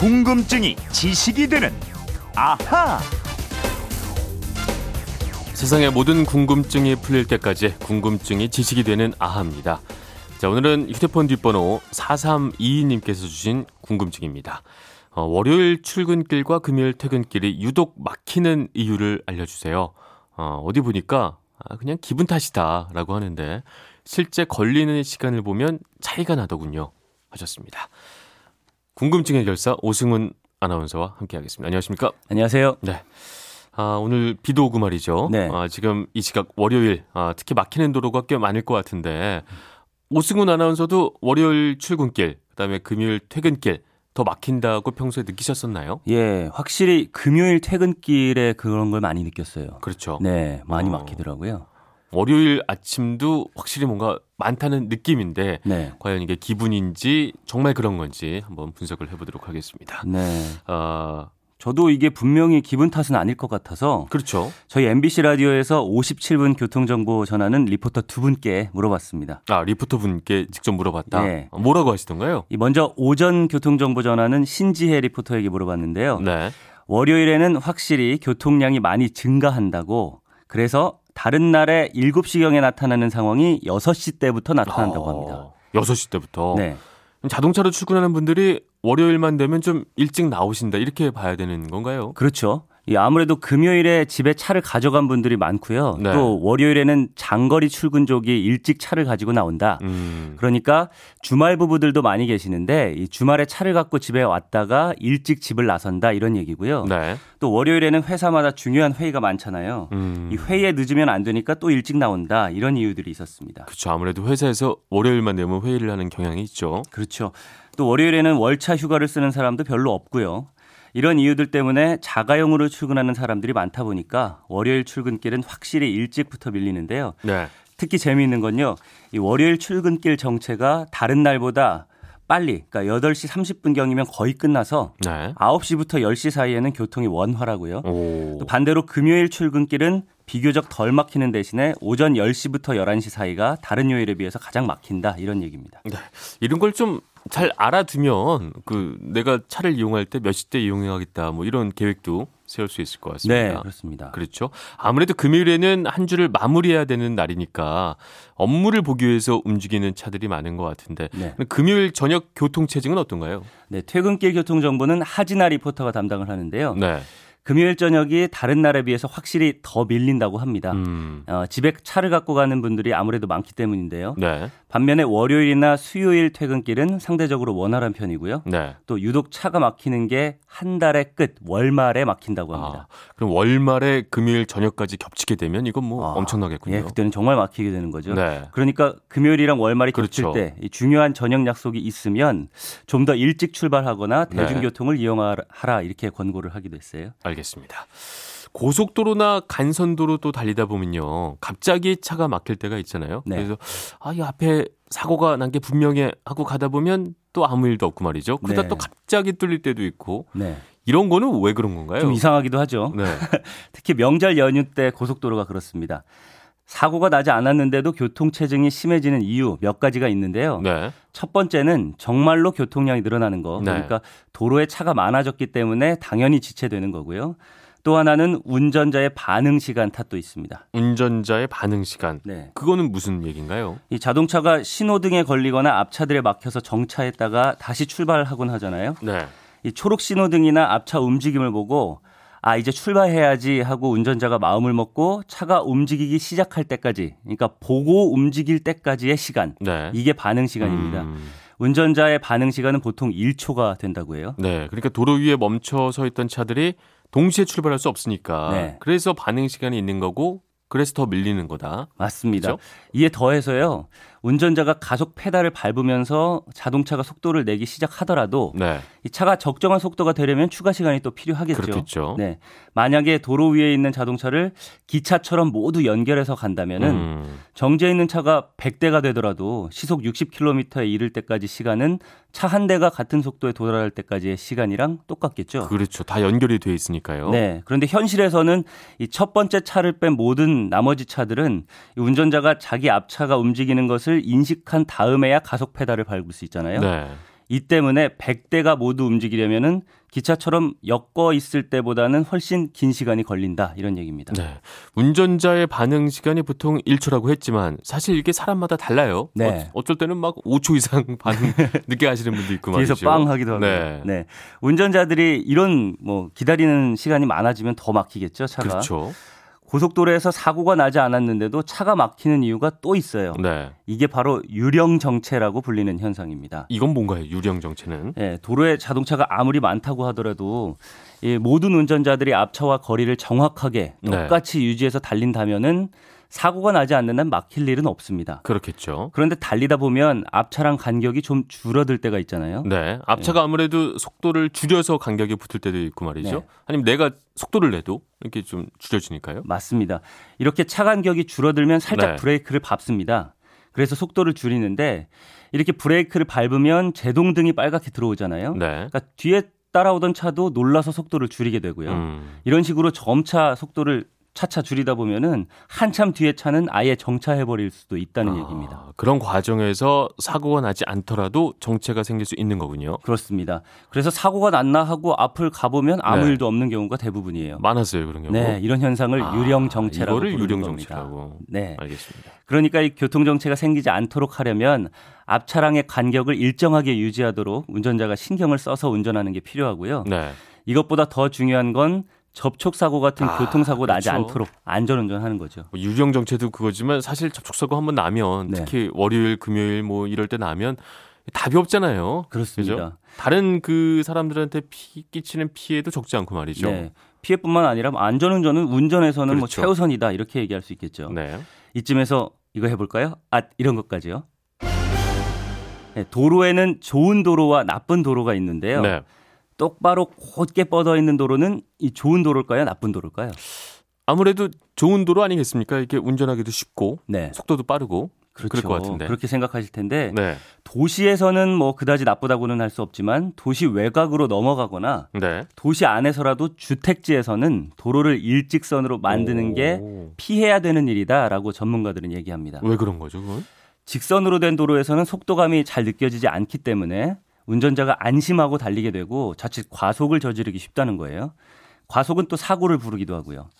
궁금증이 지식이 되는 아하. 세상의 모든 궁금증이 풀릴 때까지 궁금증이 지식이 되는 아하입니다. 자, 오늘은 휴대폰 뒷번호 4322님께서 주신 궁금증입니다. 어, 월요일 출근길과 금요일 퇴근길이 유독 막히는 이유를 알려주세요. 어, 어디 보니까 아, 그냥 기분 탓이다라고 하는데 실제 걸리는 시간을 보면 차이가 나더군요. 하셨습니다. 궁금증 해결사 오승훈 아나운서와 함께하겠습니다. 안녕하십니까? 안녕하세요. 네. 아, 오늘 비도 오고 말이죠. 네. 아, 지금 이 시각 월요일 아, 특히 막히는 도로가 꽤 많을 것 같은데 오승훈 아나운서도 월요일 출근길 그 다음에 금요일 퇴근길 더 막힌다고 평소에 느끼셨었나요? 예, 확실히 금요일 퇴근길에 그런 걸 많이 느꼈어요. 그렇죠. 네, 많이 어. 막히더라고요. 월요일 아침도 확실히 뭔가 많다는 느낌인데 네. 과연 이게 기분인지 정말 그런 건지 한번 분석을 해보도록 하겠습니다. 네. 아 저도 이게 분명히 기분 탓은 아닐 것 같아서 그렇죠. 저희 MBC 라디오에서 57분 교통 정보 전하는 리포터 두 분께 물어봤습니다. 아 리포터 분께 직접 물어봤다. 네. 어, 뭐라고 하시던가요? 이 먼저 오전 교통 정보 전하는 신지혜 리포터에게 물어봤는데요. 네. 월요일에는 확실히 교통량이 많이 증가한다고 그래서 다른 날에 7시경에 나타나는 상황이 6시 때부터 나타난다고 합니다. 어, 6시 때부터. 네. 자동차로 출근하는 분들이 월요일만 되면 좀 일찍 나오신다 이렇게 봐야 되는 건가요? 그렇죠. 이 아무래도 금요일에 집에 차를 가져간 분들이 많고요. 네. 또 월요일에는 장거리 출근족이 일찍 차를 가지고 나온다. 음. 그러니까 주말 부부들도 많이 계시는데 이 주말에 차를 갖고 집에 왔다가 일찍 집을 나선다 이런 얘기고요. 네. 또 월요일에는 회사마다 중요한 회의가 많잖아요. 음. 이 회의에 늦으면 안 되니까 또 일찍 나온다 이런 이유들이 있었습니다. 그렇죠. 아무래도 회사에서 월요일만 되면 회의를 하는 경향이 있죠. 그렇죠. 또 월요일에는 월차 휴가를 쓰는 사람도 별로 없고요. 이런 이유들 때문에 자가용으로 출근하는 사람들이 많다 보니까 월요일 출근길은 확실히 일찍부터 밀리는데요. 네. 특히 재미있는 건요. 이 월요일 출근길 정체가 다른 날보다 빨리, 그러니까 8시 30분경이면 거의 끝나서 네. 9시부터 10시 사이에는 교통이 원활하고요. 오. 또 반대로 금요일 출근길은 비교적 덜 막히는 대신에 오전 10시부터 11시 사이가 다른 요일에 비해서 가장 막힌다 이런 얘기입니다. 네. 이런 걸 좀 잘 알아두면 그 내가 차를 이용할 때 몇 시 때 이용하겠다 뭐 이런 계획도 세울 수 있을 것 같습니다. 네, 그렇습니다. 그렇죠. 아무래도 금요일에는 한 주를 마무리해야 되는 날이니까 업무를 보기 위해서 움직이는 차들이 많은 것 같은데 네. 금요일 저녁 교통 체증은 어떤가요? 네, 퇴근길 교통 정보는 하진아 리포터가 담당을 하는데요. 네. 금요일 저녁이 다른 날에 비해서 확실히 더 밀린다고 합니다. 음. 어, 집에 차를 갖고 가는 분들이 아무래도 많기 때문인데요. 네. 반면에 월요일이나 수요일 퇴근길은 상대적으로 원활한 편이고요. 네. 또 유독 차가 막히는 게 한 달의 끝 월말에 막힌다고 합니다. 아, 그럼 월말에 금요일 저녁까지 겹치게 되면 이건 뭐 아, 엄청나겠군요. 예, 그때는 정말 막히게 되는 거죠. 네. 그러니까 금요일이랑 월말이 겹칠 그렇죠. 때이 중요한 저녁 약속이 있으면 좀 더 일찍 출발하거나 네. 대중교통을 이용하라 이렇게 권고를 하기도 했어요. 알겠습니다. 고속도로나 간선도로 또 달리다 보면요. 갑자기 차가 막힐 때가 있잖아요. 네. 그래서 아, 이 앞에 사고가 난 게 분명해 하고 가다 보면 또 아무 일도 없고 말이죠. 그러다 네. 또 갑자기 뚫릴 때도 있고 네. 이런 거는 왜 그런 건가요? 좀 이상하기도 하죠. 네. 특히 명절 연휴 때 고속도로가 그렇습니다. 사고가 나지 않았는데도 교통 체증이 심해지는 이유 몇 가지가 있는데요. 네. 첫 번째는 정말로 교통량이 늘어나는 거. 네. 그러니까 도로에 차가 많아졌기 때문에 당연히 지체되는 거고요. 또 하나는 운전자의 반응 시간 탓도 있습니다. 운전자의 반응 시간. 네. 그거는 무슨 얘기인가요? 이 자동차가 신호등에 걸리거나 앞차들에 막혀서 정차했다가 다시 출발하곤 하잖아요. 네. 이 초록 신호등이나 앞차 움직임을 보고 아 이제 출발해야지 하고 운전자가 마음을 먹고 차가 움직이기 시작할 때까지 그러니까 보고 움직일 때까지의 시간 네. 이게 반응 시간입니다. 음, 운전자의 반응 시간은 보통 1초가 된다고 해요. 네. 그러니까 도로 위에 멈춰 서 있던 차들이 동시에 출발할 수 없으니까 네. 그래서 반응 시간이 있는 거고 그래서 더 밀리는 거다. 맞습니다. 그렇죠? 이에 더해서요. 운전자가 가속 페달을 밟으면서 자동차가 속도를 내기 시작하더라도 네. 이 차가 적정한 속도가 되려면 추가 시간이 또 필요하겠죠. 그렇겠죠. 네. 만약에 도로 위에 있는 자동차를 기차처럼 모두 연결해서 간다면은 음, 정지해 있는 차가 100대가 되더라도 시속 60km에 이를 때까지 시간은 차 한 대가 같은 속도에 도달할 때까지의 시간이랑 똑같겠죠. 그렇죠. 다 연결이 돼 있으니까요. 네. 그런데 현실에서는 이 첫 번째 차를 뺀 모든 나머지 차들은 이 운전자가 자기 앞차가 움직이는 것을 인식한 다음에야 가속 페달을 밟을 수 있잖아요. 네. 이 때문에 100대가 모두 움직이려면은 기차처럼 엮어 있을 때보다는 훨씬 긴 시간이 걸린다 이런 얘기입니다. 네. 운전자의 반응 시간이 보통 1초라고 했지만 사실 이게 사람마다 달라요. 네. 어, 쩔 때는 막 5초 이상 반응 늦게 하시는 분도 있고 뒤에서 말이죠. 빵 하기도 하고. 네. 네. 운전자들이 이런 뭐 기다리는 시간이 많아지면 더 막히겠죠, 차가. 그렇죠. 고속도로에서 사고가 나지 않았는데도 차가 막히는 이유가 또 있어요. 네. 이게 바로 유령 정체라고 불리는 현상입니다. 이건 뭔가요? 유령 정체는? 예, 도로에 자동차가 아무리 많다고 하더라도 이 모든 운전자들이 앞차와 거리를 정확하게 네. 똑같이 유지해서 달린다면은 사고가 나지 않는 한 막힐 일은 없습니다. 그렇겠죠. 그런데 달리다 보면 앞차랑 간격이 좀 줄어들 때가 있잖아요. 네. 앞차가 아무래도 속도를 줄여서 간격이 붙을 때도 있고 말이죠. 네. 아니면 내가 속도를 내도 이렇게 좀 줄여지니까요. 맞습니다. 이렇게 차 간격이 줄어들면 살짝 네. 브레이크를 밟습니다. 그래서 속도를 줄이는데 이렇게 브레이크를 밟으면 제동등이 빨갛게 들어오잖아요. 네. 그러니까 뒤에 따라오던 차도 놀라서 속도를 줄이게 되고요. 음. 이런 식으로 점차 속도를 차차 줄이다 보면은 한참 뒤에 차는 아예 정차해 버릴 수도 있다는 얘기입니다. 아, 그런 과정에서 사고가 나지 않더라도 정체가 생길 수 있는 거군요. 그렇습니다. 그래서 사고가 났나 하고 앞을 가보면 아무 네. 일도 없는 경우가 대부분이에요. 많았어요 그런 경우. 네, 이런 현상을 아, 유령 정체라고 이거를 유령. 정체라고. 네. 알겠습니다. 그러니까 이 교통 정체가 생기지 않도록 하려면 앞 차량의 간격을 일정하게 유지하도록 운전자가 신경을 써서 운전하는 게 필요하고요. 네. 이것보다 더 중요한 건 접촉 사고 같은 아, 교통 사고 나지 그렇죠. 않도록 안전 운전하는 거죠. 뭐 유령 정체도 그거지만 사실 접촉 사고 한번 나면 네. 특히 월요일, 금요일 뭐 이럴 때 나면 답이 없잖아요. 그렇습니다. 그죠? 다른 그 사람들한테 피 끼치는 피해도 적지 않고 말이죠. 네. 피해뿐만 아니라 안전 운전은 운전에서는 뭐 그렇죠. 최우선이다 이렇게 얘기할 수 있겠죠. 네. 이쯤에서 이거 해볼까요? 아 이런 것까지요. 네, 도로에는 좋은 도로와 나쁜 도로가 있는데요. 네. 똑바로 곧게 뻗어 있는 도로는 이 좋은 도로일까요? 나쁜 도로일까요? 아무래도 좋은 도로 아니겠습니까? 이게 운전하기도 쉽고 네. 속도도 빠르고 그렇죠. 것 같은데. 그렇게 생각하실 텐데 네. 도시에서는 뭐 그다지 나쁘다고는 할 수 없지만 도시 외곽으로 넘어가거나 네. 도시 안에서라도 주택지에서는 도로를 일직선으로 만드는 게 오. 피해야 되는 일이다라고 전문가들은 얘기합니다. 왜 그런 거죠, 그건? 직선으로 된 도로에서는 속도감이 잘 느껴지지 않기 때문에 운전자가 안심하고 달리게 되고 자칫 과속을 저지르기 쉽다는 거예요. 과속은 또 사고를 부르기도 하고요.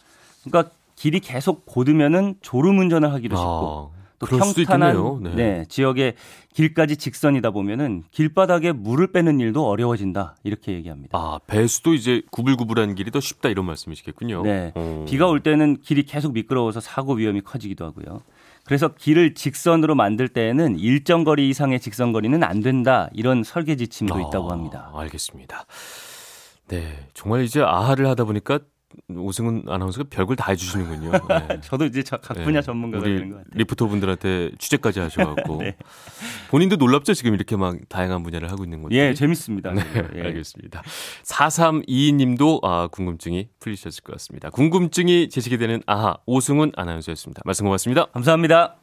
그러니까 길이 계속 고르면은 졸음 운전을 하기도 쉽고 아, 또 평탄한. 네. 네, 지역의 길까지 직선이다 보면은 길바닥에 물을 빼는 일도 어려워진다 이렇게 얘기합니다. 아, 배수도 이제 구불구불한 길이 더 쉽다 이런 말씀이시겠군요. 네. 어. 비가 올 때는 길이 계속 미끄러워서 사고 위험이 커지기도 하고요. 그래서 길을 직선으로 만들 때에는 일정 거리 이상의 직선 거리는 안 된다 이런 설계 지침도 있다고 아, 합니다. 알겠습니다. 네, 정말 이제 아하를 하다 보니까 오승훈 아나운서가 별걸 다 해주시는군요. 네. 저도 이제 저각 네. 분야 전문가가 우리 되는 것 같아요. 리포터 분들한테 취재까지 하셔갖고 네. 본인도 놀랍죠 지금 이렇게 막 다양한 분야를 하고 있는 것들이. 예, 재밌습니다. 네. 예. 알겠습니다. 4322님도 아, 궁금증이 풀리셨을 것 같습니다. 궁금증이 제시되는 아하 오승훈 아나운서였습니다. 말씀 고맙습니다. 감사합니다.